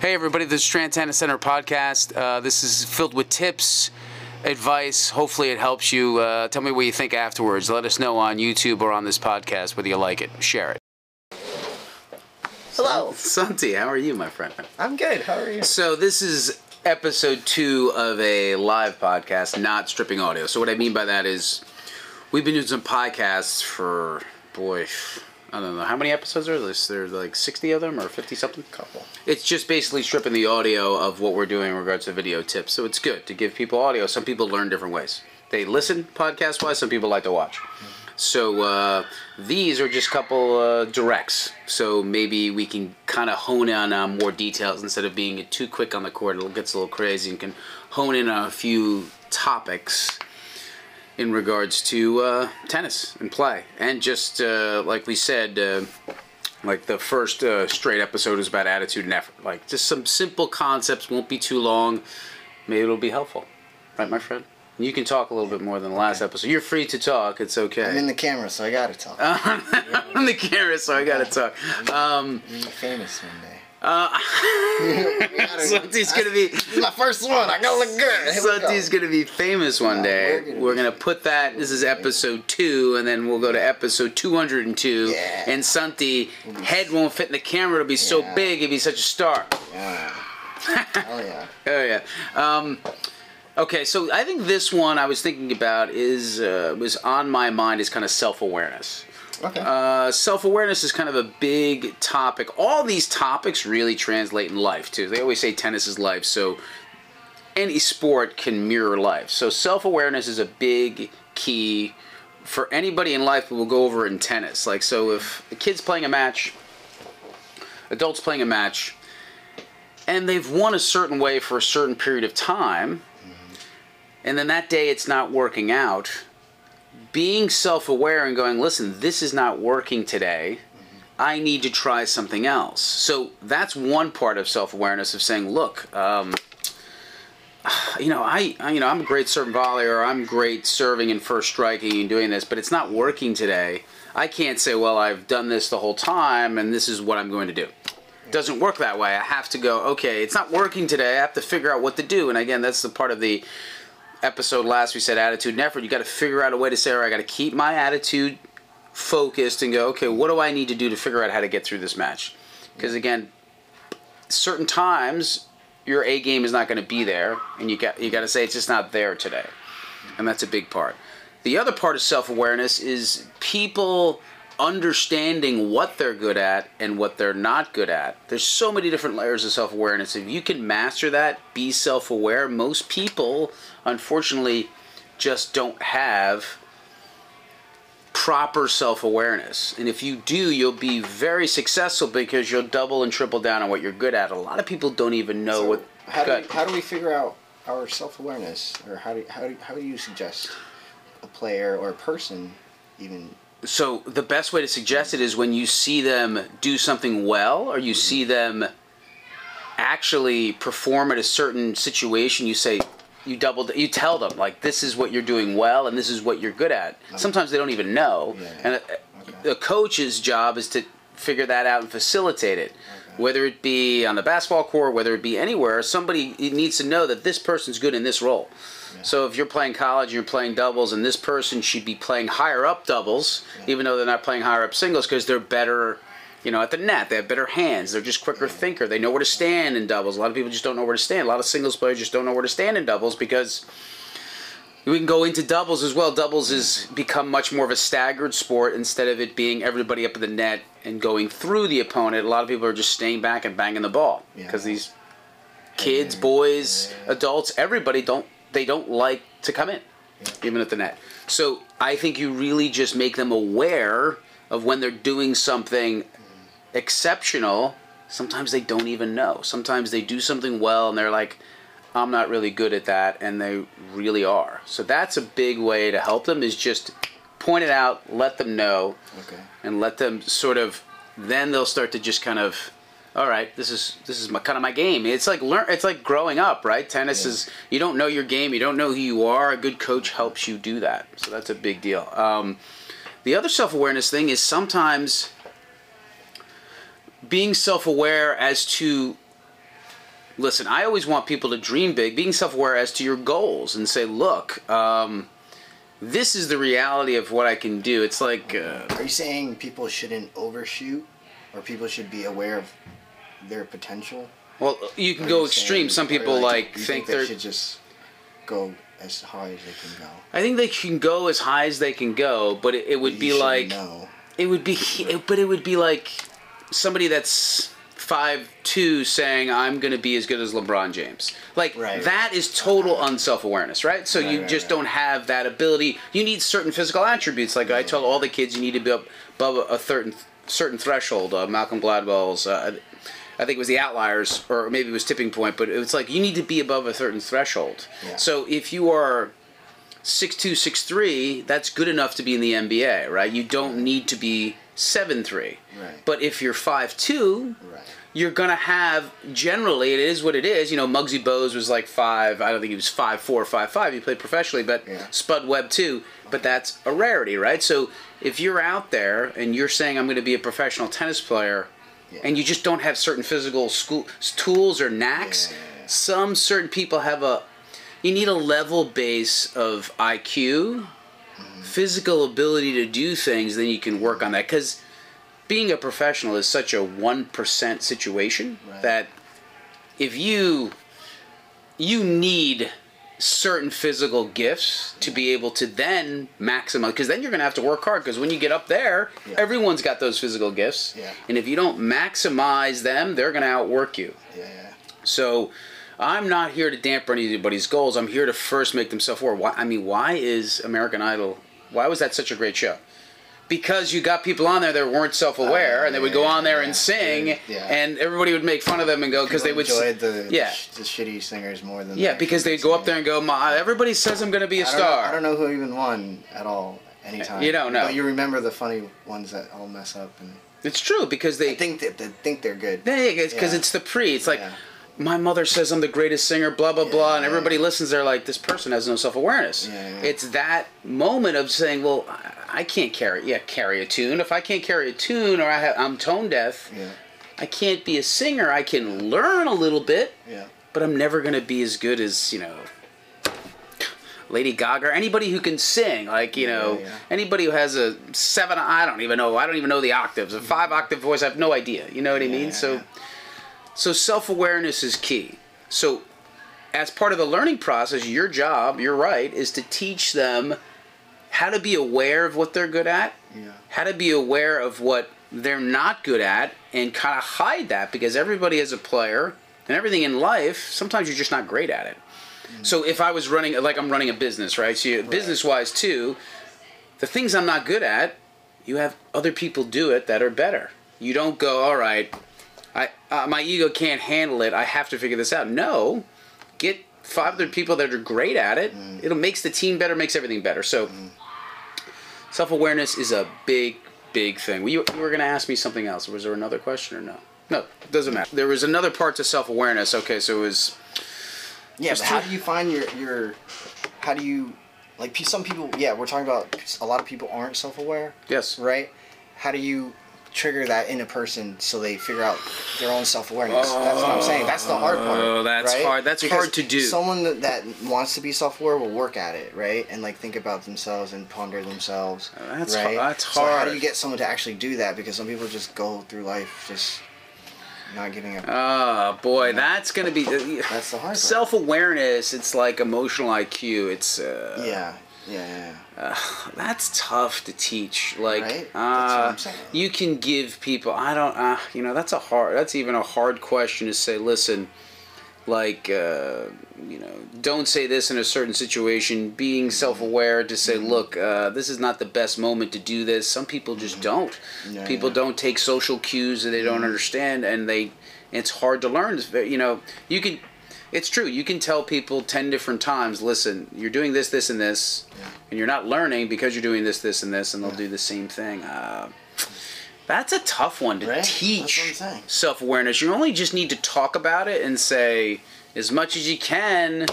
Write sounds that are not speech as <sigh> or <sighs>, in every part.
Hey, everybody, this is Strand Tennis Center podcast. Uh, this is filled with tips, advice. Hopefully, it helps you. Uh, tell me what you think afterwards. Let us know on YouTube or on this podcast whether you like it. Share it. Hello. Santi, how are you, my friend? I'm good. How are you? So, this is episode two of a live podcast, not stripping audio. So, what I mean by that is we've been doing some podcasts for, boy, I don't know how many episodes are there. There's like sixty of them or fifty something. Couple. It's just basically stripping the audio of what we're doing in regards to video tips. So it's good to give people audio. Some people learn different ways. They listen podcast wise. Some people like to watch. So uh, these are just a couple uh, directs. So maybe we can kind of hone in on uh, more details instead of being too quick on the court. It gets a little crazy and can hone in on a few topics in regards to uh, tennis and play. And just uh, like we said, uh, like the first uh, straight episode is about attitude and effort. Like just some simple concepts, won't be too long. Maybe it'll be helpful. Right, my friend? You can talk a little bit more than the last episode. You're free to talk. It's okay. I'm in the camera, so I gotta talk. <laughs> I'm in the camera, so I gotta talk. Um, famous one day. Uh, <laughs> Santi's gonna be my first one. I gotta look good. We go. Gonna be famous one Yeah, day. we're gonna We're gonna put that. This is episode two, and then we'll go to episode two hundred and two. Yeah. And Santi head won't fit in the camera. It'll be so big. It'll be such a star. Yeah. <laughs> Hell yeah. Oh yeah. Um, okay, so I think this one I was thinking about is uh, was on my mind is kind of self awareness. Okay. Uh, self awareness is kind of a big topic. All these topics really translate in life too. They always say tennis is life, so any sport can mirror life. So self awareness is a big key for anybody in life. We'll go over in tennis. Like so, if a kid's playing a match, adults playing a match, and they've won a certain way for a certain period of time, and then that day it's not working out being self aware and going, listen, this is not working today. I need to try something else. So that's one part of self awareness of saying, look, um, <sighs> you know, I, I, you know, I'm a great serving volley, or I'm great serving and first striking and doing this, but it's not working today. I can't say, well, I've done this the whole time, and this is what I'm going to do. It doesn't work that way. I have to go, okay, it's not working today. I have to figure out what to do. And again, that's the part of the episode last we said attitude and effort. You got to figure out a way to say all right i got to keep my attitude focused and go okay what do i need to do to figure out how to get through this match? Because again certain times your a game is not going to be there and you got you got to say it's just not there today. And that's a big part. The other part of self-awareness is people understanding what they're good at and what they're not good at. There's so many different layers of self awareness. If you can master that, be self aware, most people, unfortunately, just don't have proper self awareness. And if you do, you'll be very successful because you'll double and triple down on what you're good at. A lot of people don't even know So what. how do we, how do we figure out our self awareness, or how do how do how do you suggest a player or a person even? So the best way to suggest it is when you see them do something well, or you see them actually perform at a certain situation. You say, you double, you tell them like this is what you're doing well, and this is what you're good at. Sometimes they don't even know, Yeah. and uh, a, a coach's job is to figure that out and facilitate it. Whether it be on the basketball court, whether it be anywhere, somebody needs to know that this person's good in this role. So if you're playing college and you're playing doubles, and this person should be playing higher up doubles, even though they're not playing higher up singles, because they're better, you know, at the net. They have better hands. They're just quicker thinker. They know where to stand in doubles. A lot of people just don't know where to stand. A lot of singles players just don't know where to stand in doubles because we can go into doubles as well. Doubles has become much more of a staggered sport instead of it being everybody up in the net and going through the opponent. A lot of people are just staying back and banging the ball because Yeah. these kids, boys, adults, everybody don't they don't like to come in, even at the net. So I think you really just make them aware of when they're doing something exceptional. Sometimes they don't even know. Sometimes they do something well and they're like, I'm not really good at that, and they really are. So that's a big way to help them is just point it out, let them know, Okay. and let them sort of. Then they'll start to just kind of, all right, this is this is my kind of my game. It's like learn. It's like growing up, right? Tennis Yeah. is you don't know your game, you don't know who you are. A good coach helps you do that. So that's a big deal. Um, the other self awareness thing is sometimes being self aware as to listen, I always want people to dream big, being self aware as to your goals, and say, look, um, this is the reality of what I can do. It's like. Uh, Are you saying people shouldn't overshoot, or people should be aware of their potential? well, you can go extreme. Some people like, you think, they they're. should just go as high as they can go. I think they can go as high as they can go, but it, it would You be like. know. It would be, it, but it would be like somebody that's five two saying I'm going to be as good as LeBron James. Like Right. that is total unself awareness, right? So Right, you right, just don't have that ability. You need certain physical attributes. Like I tell all the kids, you need to be up above a certain certain threshold. Uh, Malcolm Gladwell's. Uh, I think it was the outliers, or maybe it was tipping point, but it was like you need to be above a certain threshold. Yeah. So if you are six two, six three, that's good enough to be in the NBA, right? You don't need to be seven three. Right. But if you're five two, Right. you're gonna have generally it is what it is. You know, Muggsy Bogues was like five. I don't think he was five four, five five. He played professionally, but Yeah. Spud Webb too. But that's a rarity, right? So if you're out there and you're saying I'm going to be a professional tennis player, Yeah. and you just don't have certain physical school tools or knacks, Yeah, some certain people have a. You need a level base of IQ, Mm-hmm. physical ability to do things. Then you can work on that because being a professional is such a one percent situation Right. that if you you need certain physical gifts to be able to then maximize because then you're going to have to work hard because when you get up there Yeah. everyone's got those physical gifts. Yeah. and if you don't maximize them they're going to outwork you. Yeah, so i'm not here to dampen anybody's goals. I'm here to first make them self-aware. Why i mean why is american idol why was that such a great show because you got people on there that weren't self-aware Uh, and they would go on there yeah, and sing yeah. and everybody would make fun of them and go because they would enjoyed the, yeah the, sh- the shitty singers more than yeah the because they'd go up there and go Ma, everybody says i'm going to be a I don't, know, star I don't know who even won at all anytime. You don't know. But you remember the funny ones that all mess up and it's true because they they think that they think they're good. Yeah, because it's the pre. It's like Yeah. my mother says I'm the greatest singer, blah blah blah, and Yeah. everybody listens. They're like, this person has no self awareness. Yeah, yeah. It's that moment of saying, well, I- can't carry yeah carry a tune. If I can't carry a tune or I have, I'm tone deaf, Yeah. I can't be a singer. I can learn a little bit, Yeah. but I'm never gonna be as good as you know. Lady Gaga, or anybody who can sing, like you know, Yeah, yeah. anybody who has a seven, I don't even know, I don't even know the octaves, a five octave voice, I have no idea. You know what I mean? yeah, so, so self awareness is key. So, as part of the learning process, your job, you're right, is to teach them how to be aware of what they're good at, Yeah. how to be aware of what they're not good at, and kind of hide that because everybody is a player and everything in life, sometimes you're just not great at it. Mm-hmm. So if I was running, like I'm running a business, right? So you, business-wise too, the things I'm not good at, you have other people do it that are better. You don't go, all right, I uh, my ego can't handle it. I have to figure this out. No, get five other people that are great at it. Mm. It'll makes the team better, makes everything better. So mm. Self-awareness is a big, big thing. You, you were going to ask me something else. Was there another question or no? No, it doesn't matter. There was another part to self-awareness. Okay, so it was Yeah, but how do you find your your? How do you, like some people? Yeah, we're talking about a lot of people aren't self aware, yes. right? How do you trigger that in a person so they figure out their own self awareness? that's what I'm saying. That's the hard part. Oh, that's right? hard. That's Because hard to do. Someone that, that wants to be self aware will work at it, right? And like think about themselves and ponder themselves. That's right. har- that's So how do you get someone to actually do that? Because some people just go through life just not giving a. Oh boy, that's gonna be That's the hard part. self awareness. It's like emotional IQ. It's uh, yeah. Yeah, yeah, that's tough to teach. Like, Right? Uh, you can give people. I don't. Uh, you know, that's a hard. That's even a hard question to say. Listen, like, uh, you know, don't say this in a certain situation. Being self-aware to say, Mm-hmm. look, uh, this is not the best moment to do this. Some people just don't. Mm-hmm. Yeah, people yeah. don't take social cues that they don't understand, and they. It's hard to learn. You know, you can. It's true. You can tell people ten different times. Listen, you're doing this, this, and this, Yeah. and you're not learning because you're doing this, this, and this, and they'll do the same thing. Uh, that's a tough one to Right? That's what I'm teach self awareness. You only just need to talk about it and say as much as you can.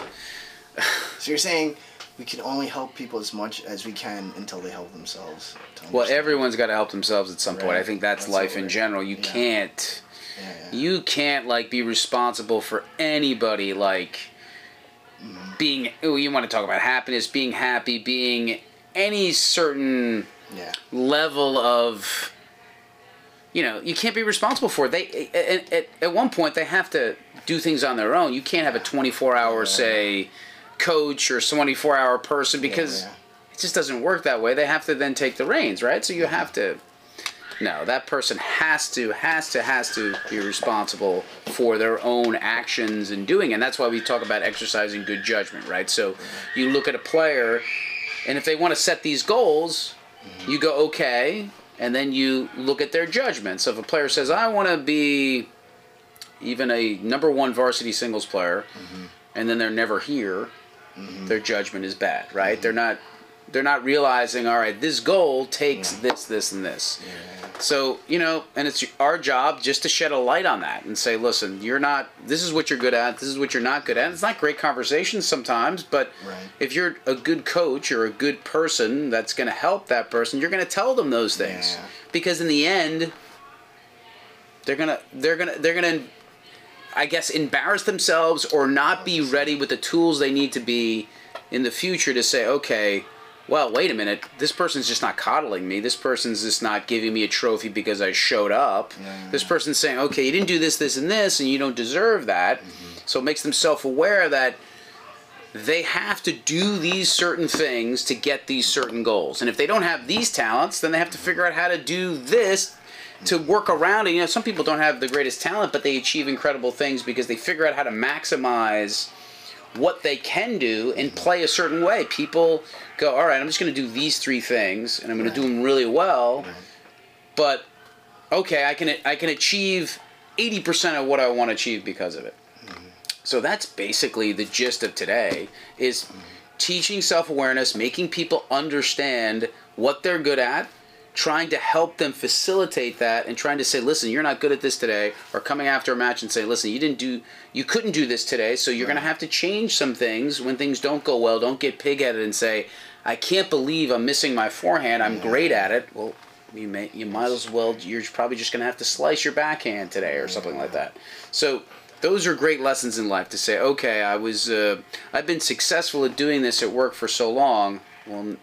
<sighs> So you're saying we can only help people as much as we can until they help themselves. Well, everyone's got to help themselves at some point. I think that's, That's life in general. You yeah. can't. Yeah, yeah. You can't like be responsible for anybody like being. oh, You want to talk about happiness, being happy, being any certain Yeah. level of you know you can't be responsible for it. they at, at, at one point they have to do things on their own you can't have a 24 hour say coach or 24 hour person because it just doesn't work that way they have to then take the reins right so you have to no that person has to has to has to be responsible for their own actions and doing and that's why we talk about exercising good judgment right? So you look at a player and if they want to set these goals you go okay and then you look at their judgment. So if a player says i want to be even a number one varsity singles player mm-hmm. and then they're never here mm-hmm. their judgment is bad right? They're not they're not realizing all right this goal takes this this and this. So you know and it's our job just to shed a light on that and say listen you're not this is what you're good at this is what you're not good at. It's not great conversations sometimes but Right. if you're a good coach or a good person that's going to help that person you're going to tell them those things. Yeah. because in the end they're going to they're going to they're going to I guess embarrass themselves or not be ready with the tools they need to be in the future to say, okay, well, wait a minute, this person's just not coddling me. This person's just not giving me a trophy because I showed up. Yeah. This person's saying, okay, you didn't do this, this, and this, and you don't deserve that. Mm-hmm. So it makes them self aware that they have to do these certain things to get these certain goals. And if they don't have these talents, then they have to figure out how to do this to mm-hmm. work around it. You know, some people don't have the greatest talent, but they achieve incredible things because they figure out how to maximize what they can do and play a certain way. People go, all right, I'm just going to do these three things, and I'm going to do them really well. But okay, I can I can achieve 80% of what I want to achieve because of it. Mm-hmm. So that's basically the gist of today is mm-hmm. teaching self-awareness, making people understand what they're good at, trying to help them facilitate that and trying to say, "Listen, you're not good at this today," or coming after a match and say, "Listen, you didn't do you couldn't do this today, so you're going to have to change some things when things don't go well. Don't get pig-headed and say, "I can't believe I'm missing my forehand. I'm great at it." Well, you may you might as well you're probably just going to have to slice your backhand today or something like that. So those are great lessons in life to say, okay, I was uh, I've been successful at doing this at work for so long. Well,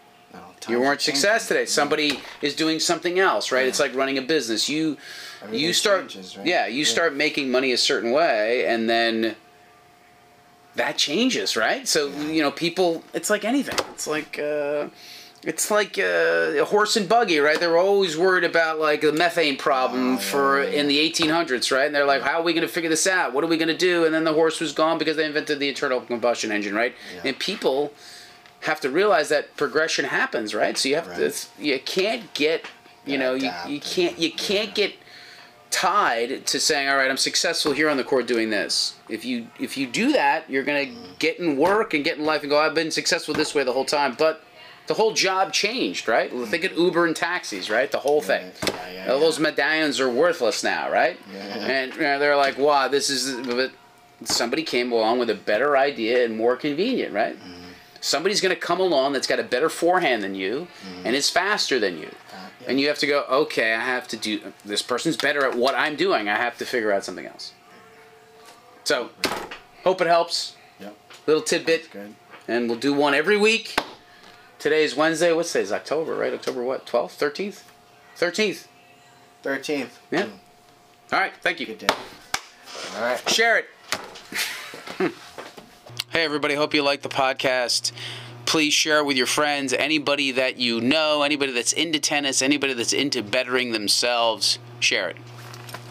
you weren't success today. Somebody is doing something else, right? It's like running a business. You you start changes, right? yeah, you Yeah. start making money a certain way and then that changes, right? So, you know, people it's like anything. It's like uh it's like uh, a horse and buggy, right? They're always worried about like the methane problem Oh, for yeah, yeah. in the 1800s, right? And they're like, "How are we going to figure this out? What are we going to do?" And then the horse was gone because they invented the internal combustion engine, right? Yeah. And people have to realize that progression happens, right? So you have to. You can't get you Gotta know you, you can't you can't get tied to saying all right i'm successful here on the court doing this if you if you do that you're going to get in work and get in life and go i've been successful this way the whole time but the whole job changed right think of uber and taxis right the whole thing Yeah, yeah, all yeah. those medallions are worthless now right Yeah. and you know, they're like wow this is but somebody came along with a better idea and more convenient right Mm-hmm. Somebody's going to come along that's got a better forehand than you Mm-hmm. and is faster than you Uh, yeah. and you have to go okay i have to do this person's better at what i'm doing i have to figure out something else so hope it helps Yep. little tidbit and we'll do one every week today is wednesday what's today is october right october what 12th 13th 13th Thirteenth. Yeah. all right thank you Good day. All right. share it. <laughs> hey, everybody. Hope you like the podcast. Please share it with your friends, anybody that you know, anybody that's into tennis, anybody that's into bettering themselves. Share it.